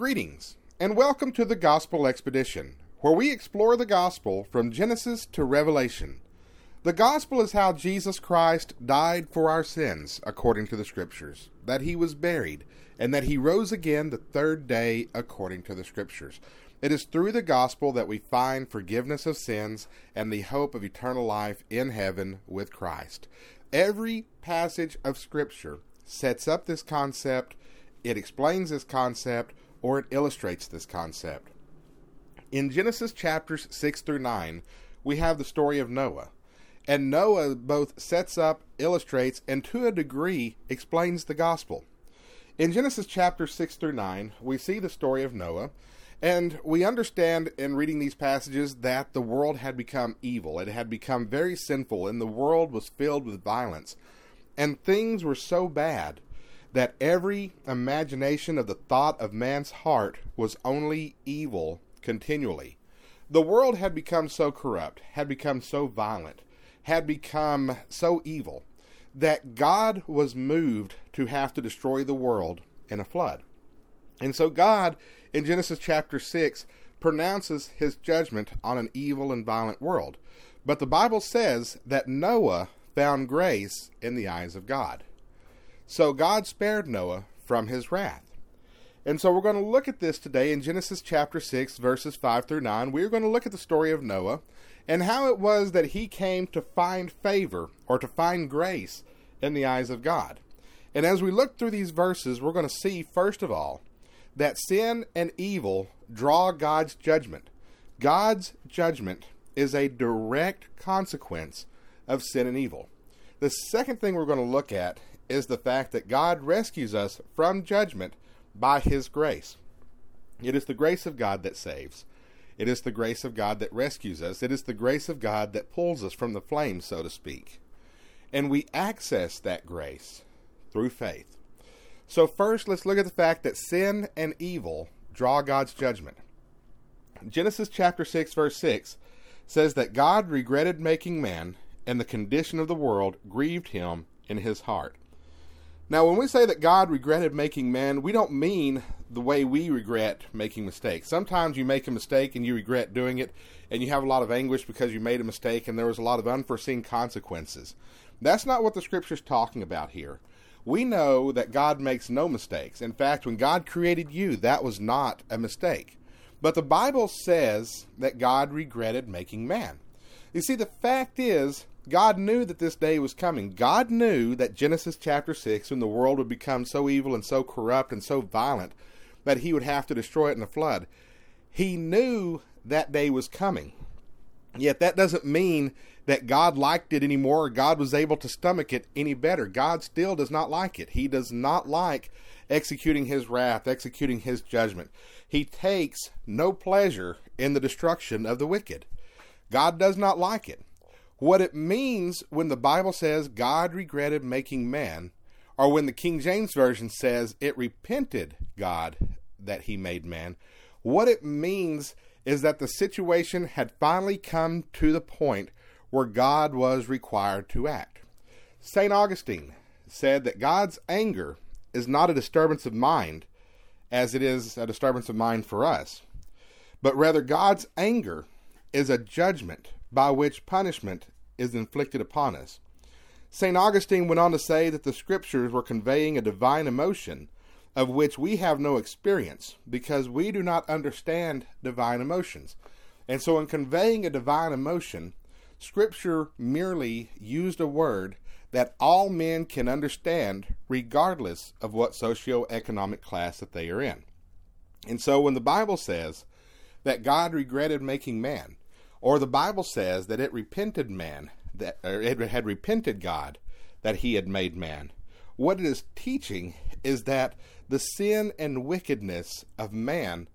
Greetings, and welcome to the Gospel Expedition, where we explore the Gospel from Genesis to Revelation. The Gospel is how Jesus Christ died for our sins, according to the Scriptures, that he was buried, and that he rose again the third day, according to the Scriptures. It is through the Gospel that we find forgiveness of sins and the hope of eternal life in heaven with Christ. Every passage of Scripture sets up this concept, it explains this concept, or it illustrates this concept. In Genesis chapters 6 through 9, we have the story of Noah. And Noah both sets up, illustrates, and to a degree explains the gospel. In Genesis chapter 6 through 9, we see the story of Noah, and we understand in reading these passages that the world had become evil. It had become very sinful, and the world was filled with violence. And things were so bad that every imagination of the thought of man's heart was only evil continually. The world had become so corrupt, had become so violent, had become so evil, that God was moved to have to destroy the world in a flood. And so God, in Genesis chapter 6, pronounces his judgment on an evil and violent world. But the Bible says that Noah found grace in the eyes of God. So God spared Noah from his wrath. And so we're going to look at this today in Genesis chapter 6, verses 5 through 9. We're going to look at the story of Noah and how it was that he came to find favor or to find grace in the eyes of God. And as we look through these verses, we're going to see, first of all, that sin and evil draw God's judgment. God's judgment is a direct consequence of sin and evil. The second thing we're going to look at is the fact that God rescues us from judgment by His grace. It is the grace of God that saves. It is the grace of God that rescues us. It is the grace of God that pulls us from the flames, so to speak. And we access that grace through faith. So, first, let's look at the fact that sin and evil draw God's judgment. Genesis chapter 6, verse 6 says that God regretted making man, and the condition of the world grieved him in his heart. Now, when we say that God regretted making man, we don't mean the way we regret making mistakes. Sometimes you make a mistake and you regret doing it, and you have a lot of anguish because you made a mistake and there was a lot of unforeseen consequences. That's not what the scripture's talking about here. We know that God makes no mistakes. In fact, when God created you, that was not a mistake. But the Bible says that God regretted making man. You see, the fact is, God knew that this day was coming. God knew that Genesis chapter 6, when the world would become so evil and so corrupt and so violent that he would have to destroy it in a flood. He knew that day was coming. Yet that doesn't mean that God liked it anymore or God was able to stomach it any better. God still does not like it. He does not like executing his wrath, executing his judgment. He takes no pleasure in the destruction of the wicked. God does not like it. What it means when the Bible says God regretted making man, or when the King James Version says it repented God that he made man, what it means is that the situation had finally come to the point where God was required to act. St. Augustine said that God's anger is not a disturbance of mind as it is a disturbance of mind for us, but rather God's anger is a judgment by which punishment is inflicted upon us. St. Augustine went on to say that the Scriptures were conveying a divine emotion of which we have no experience because we do not understand divine emotions. And so, in conveying a divine emotion, Scripture merely used a word that all men can understand regardless of what socioeconomic class that they are in. And so, when the Bible says that God regretted making man, or the Bible says that it repented man, that it had repented God that he had made man. What it is teaching is that the sin and wickedness of man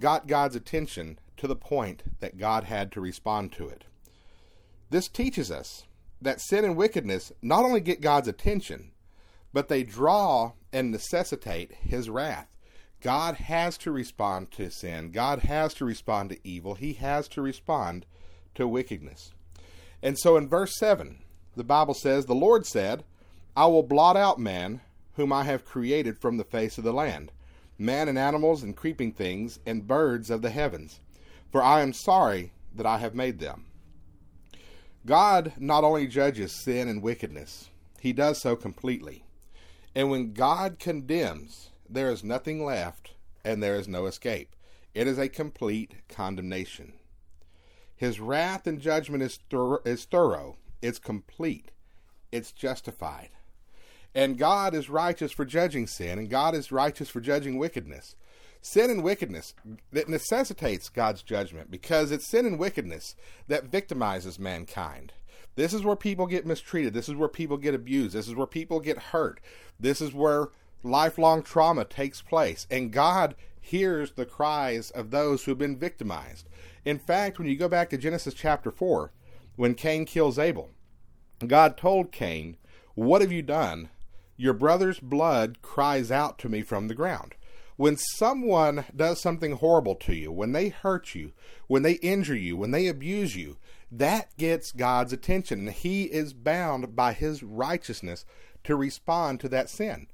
got God's attention to the point that God had to respond to it. This teaches us that sin and wickedness not only get God's attention, but they draw and necessitate his wrath. God has to respond to sin. God has to respond to evil. He has to respond to wickedness. And so in verse 7, the Bible says, The Lord said, I will blot out man, whom I have created from the face of the land, man and animals and creeping things, and birds of the heavens. For I am sorry that I have made them. God not only judges sin and wickedness, he does so completely. And when God condemns, there is nothing left and there is no escape. It is a complete condemnation. His wrath and judgment is, is thorough, it's complete, it's justified. And God is righteous for judging sin, and God is righteous for judging wickedness. Sin and wickedness that necessitates God's judgment because it's sin and wickedness that victimizes mankind. This is where people get mistreated. This is where people get abused. This is where people get hurt. This is where lifelong trauma takes place. And God hears the cries of those who have been victimized. In fact, when you go back to Genesis chapter 4, when Cain kills Abel, God told Cain, What have you done? Your brother's blood cries out to me from the ground. When someone does something horrible to you, when they hurt you, when they injure you, when they abuse you, that gets God's attention. And He is bound by His righteousness to respond to that sin.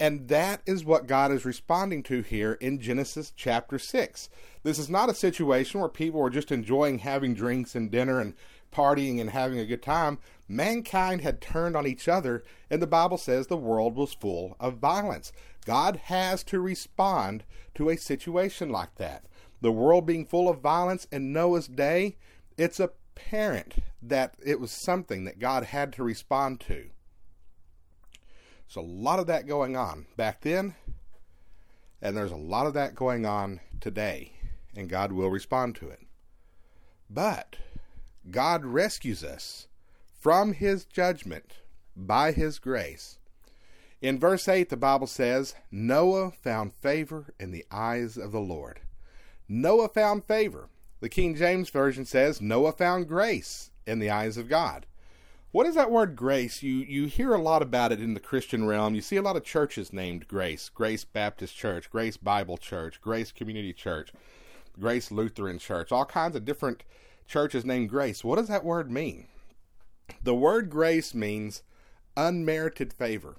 And that is what God is responding to here in Genesis chapter 6. This is not a situation where people are just enjoying having drinks and dinner and partying and having a good time mankind had turned on each other, and the Bible says the world was full of violence. God has to respond to a situation like that. The world being full of violence in Noah's day, it's apparent that it was something that God had to respond to. So, a lot of that going on back then, and there's a lot of that going on today, and God will respond to it. But God rescues us from his judgment by his grace. In verse 8, the Bible says, Noah found favor in the eyes of the Lord. Noah found favor. The King James Version says, Noah found grace in the eyes of God. What is that word grace? You you hear a lot about it in the Christian realm. You see a lot of churches named Grace, Grace Baptist Church, Grace Bible Church, Grace Community Church, Grace Lutheran Church, all kinds of different churches named Grace. What does that word mean? The word grace means unmerited favor.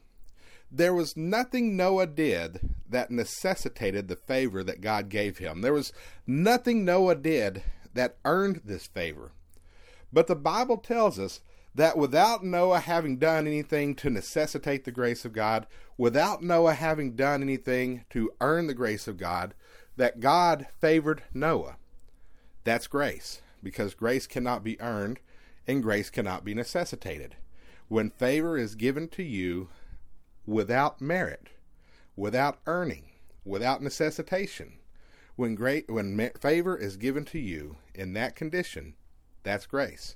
There was nothing Noah did that necessitated the favor that God gave him. There was nothing Noah did that earned this favor. But the Bible tells us that without Noah having done anything to necessitate the grace of God, without Noah having done anything to earn the grace of God, that God favored Noah. That's grace, because grace cannot be earned and grace cannot be necessitated. When favor is given to you without merit, without earning, without necessitation, when great when favor is given to you in that condition, that's grace.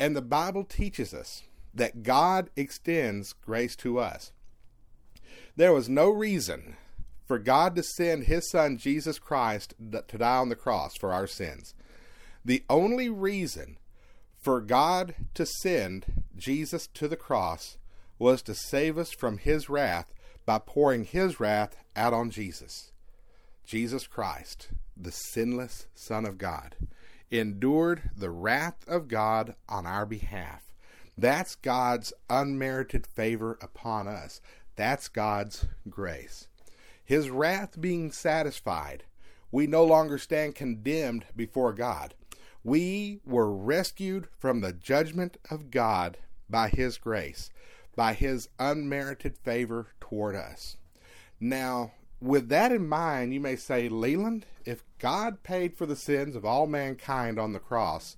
And the Bible teaches us that God extends grace to us. There was no reason for God to send his son Jesus Christ to die on the cross for our sins. The only reason for God to send Jesus to the cross was to save us from his wrath by pouring his wrath out on Jesus. Jesus Christ, the sinless Son of God, endured the wrath of God on our behalf. That's God's unmerited favor upon us. That's God's grace. His wrath being satisfied, we no longer stand condemned before God. We were rescued from the judgment of God by His grace, by His unmerited favor toward us. Now, with that in mind, you may say, Leland, if God paid for the sins of all mankind on the cross,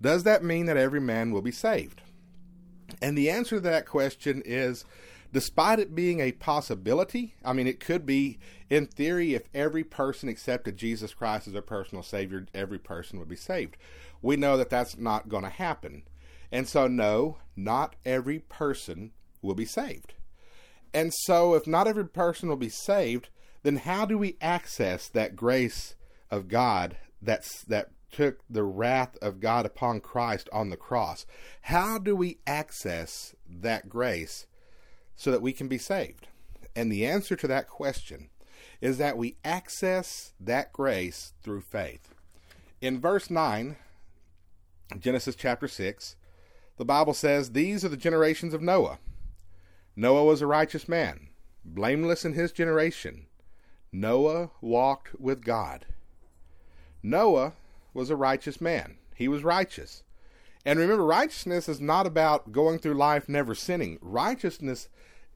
does that mean that every man will be saved? And the answer to that question is despite it being a possibility, I mean, it could be, in theory, if every person accepted Jesus Christ as their personal Savior, every person would be saved. We know that that's not going to happen. And so, no, not every person will be saved. And so, if not every person will be saved, then how do we access that grace of God that's, that took the wrath of God upon Christ on the cross? How do we access that grace so that we can be saved? And the answer to that question is that we access that grace through faith. In verse 9, Genesis chapter 6, the Bible says, These are the generations of Noah. Noah was a righteous man, blameless in his generation. Noah walked with God. Noah was a righteous man. He was righteous. And remember, righteousness is not about going through life never sinning. Righteousness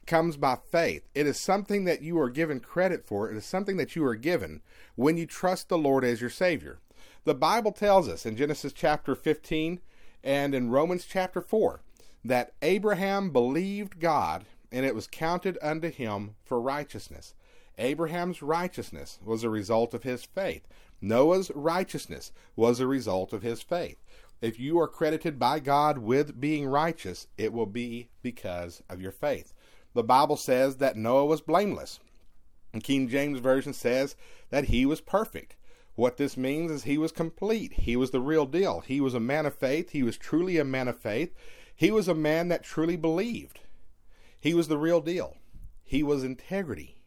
comes by faith. It is something that you are given credit for. It is something that you are given when you trust the Lord as your Savior. The Bible tells us in Genesis chapter 15 and in Romans chapter 4 that Abraham believed God and it was counted unto him for righteousness. Abraham's righteousness was a result of his faith. Noah's righteousness was a result of his faith. If you are credited by God with being righteous, it will be because of your faith. The Bible says that Noah was blameless. And King James Version says that he was perfect. What this means is he was complete. He was the real deal. He was a man of faith. He was truly a man of faith. He was a man that truly believed. He was the real deal. He was integrity.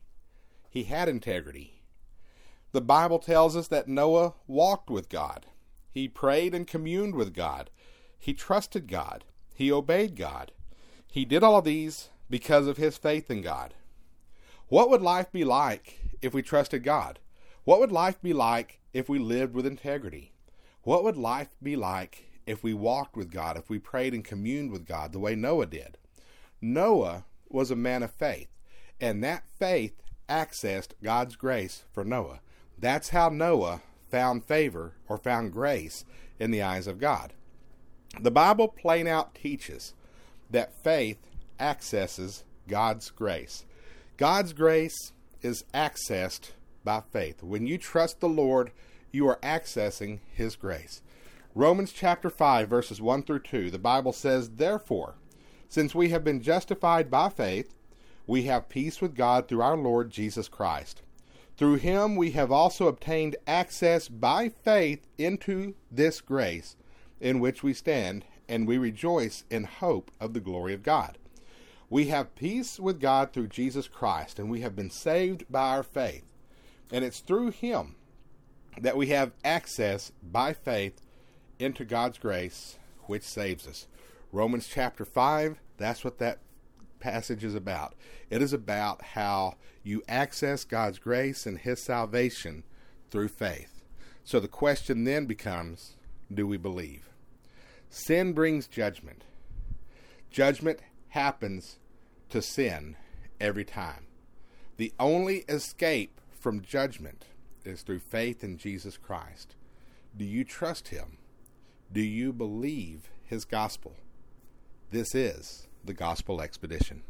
He had integrity. The Bible tells us that Noah walked with God. He prayed and communed with God. He trusted God. He obeyed God. He did all these because of his faith in God. What would life be like if we trusted God? What would life be like if we lived with integrity? What would life be like if we walked with God, if we prayed and communed with God the way Noah did? Noah was a man of faith, and that faith accessed God's grace for Noah. That's how Noah found favor or found grace in the eyes of God. The Bible plain out teaches that faith accesses God's grace. God's grace is accessed by faith. When you trust the Lord, you are accessing His grace. Romans chapter 5, verses 1 through 2, the Bible says, Therefore, since we have been justified by faith, we have peace with God through our Lord Jesus Christ. Through him we have also obtained access by faith into this grace in which we stand, and we rejoice in hope of the glory of God. We have peace with God through Jesus Christ, and we have been saved by our faith. And it's through Him that we have access by faith into God's grace, which saves us. Romans chapter 5, that's what that passage is about. It is about how you access God's grace and His salvation through faith. So the question then becomes do we believe? Sin brings judgment. Judgment happens to sin every time. The only escape from judgment is through faith in Jesus Christ. Do you trust Him? Do you believe His gospel? This is the Gospel Expedition.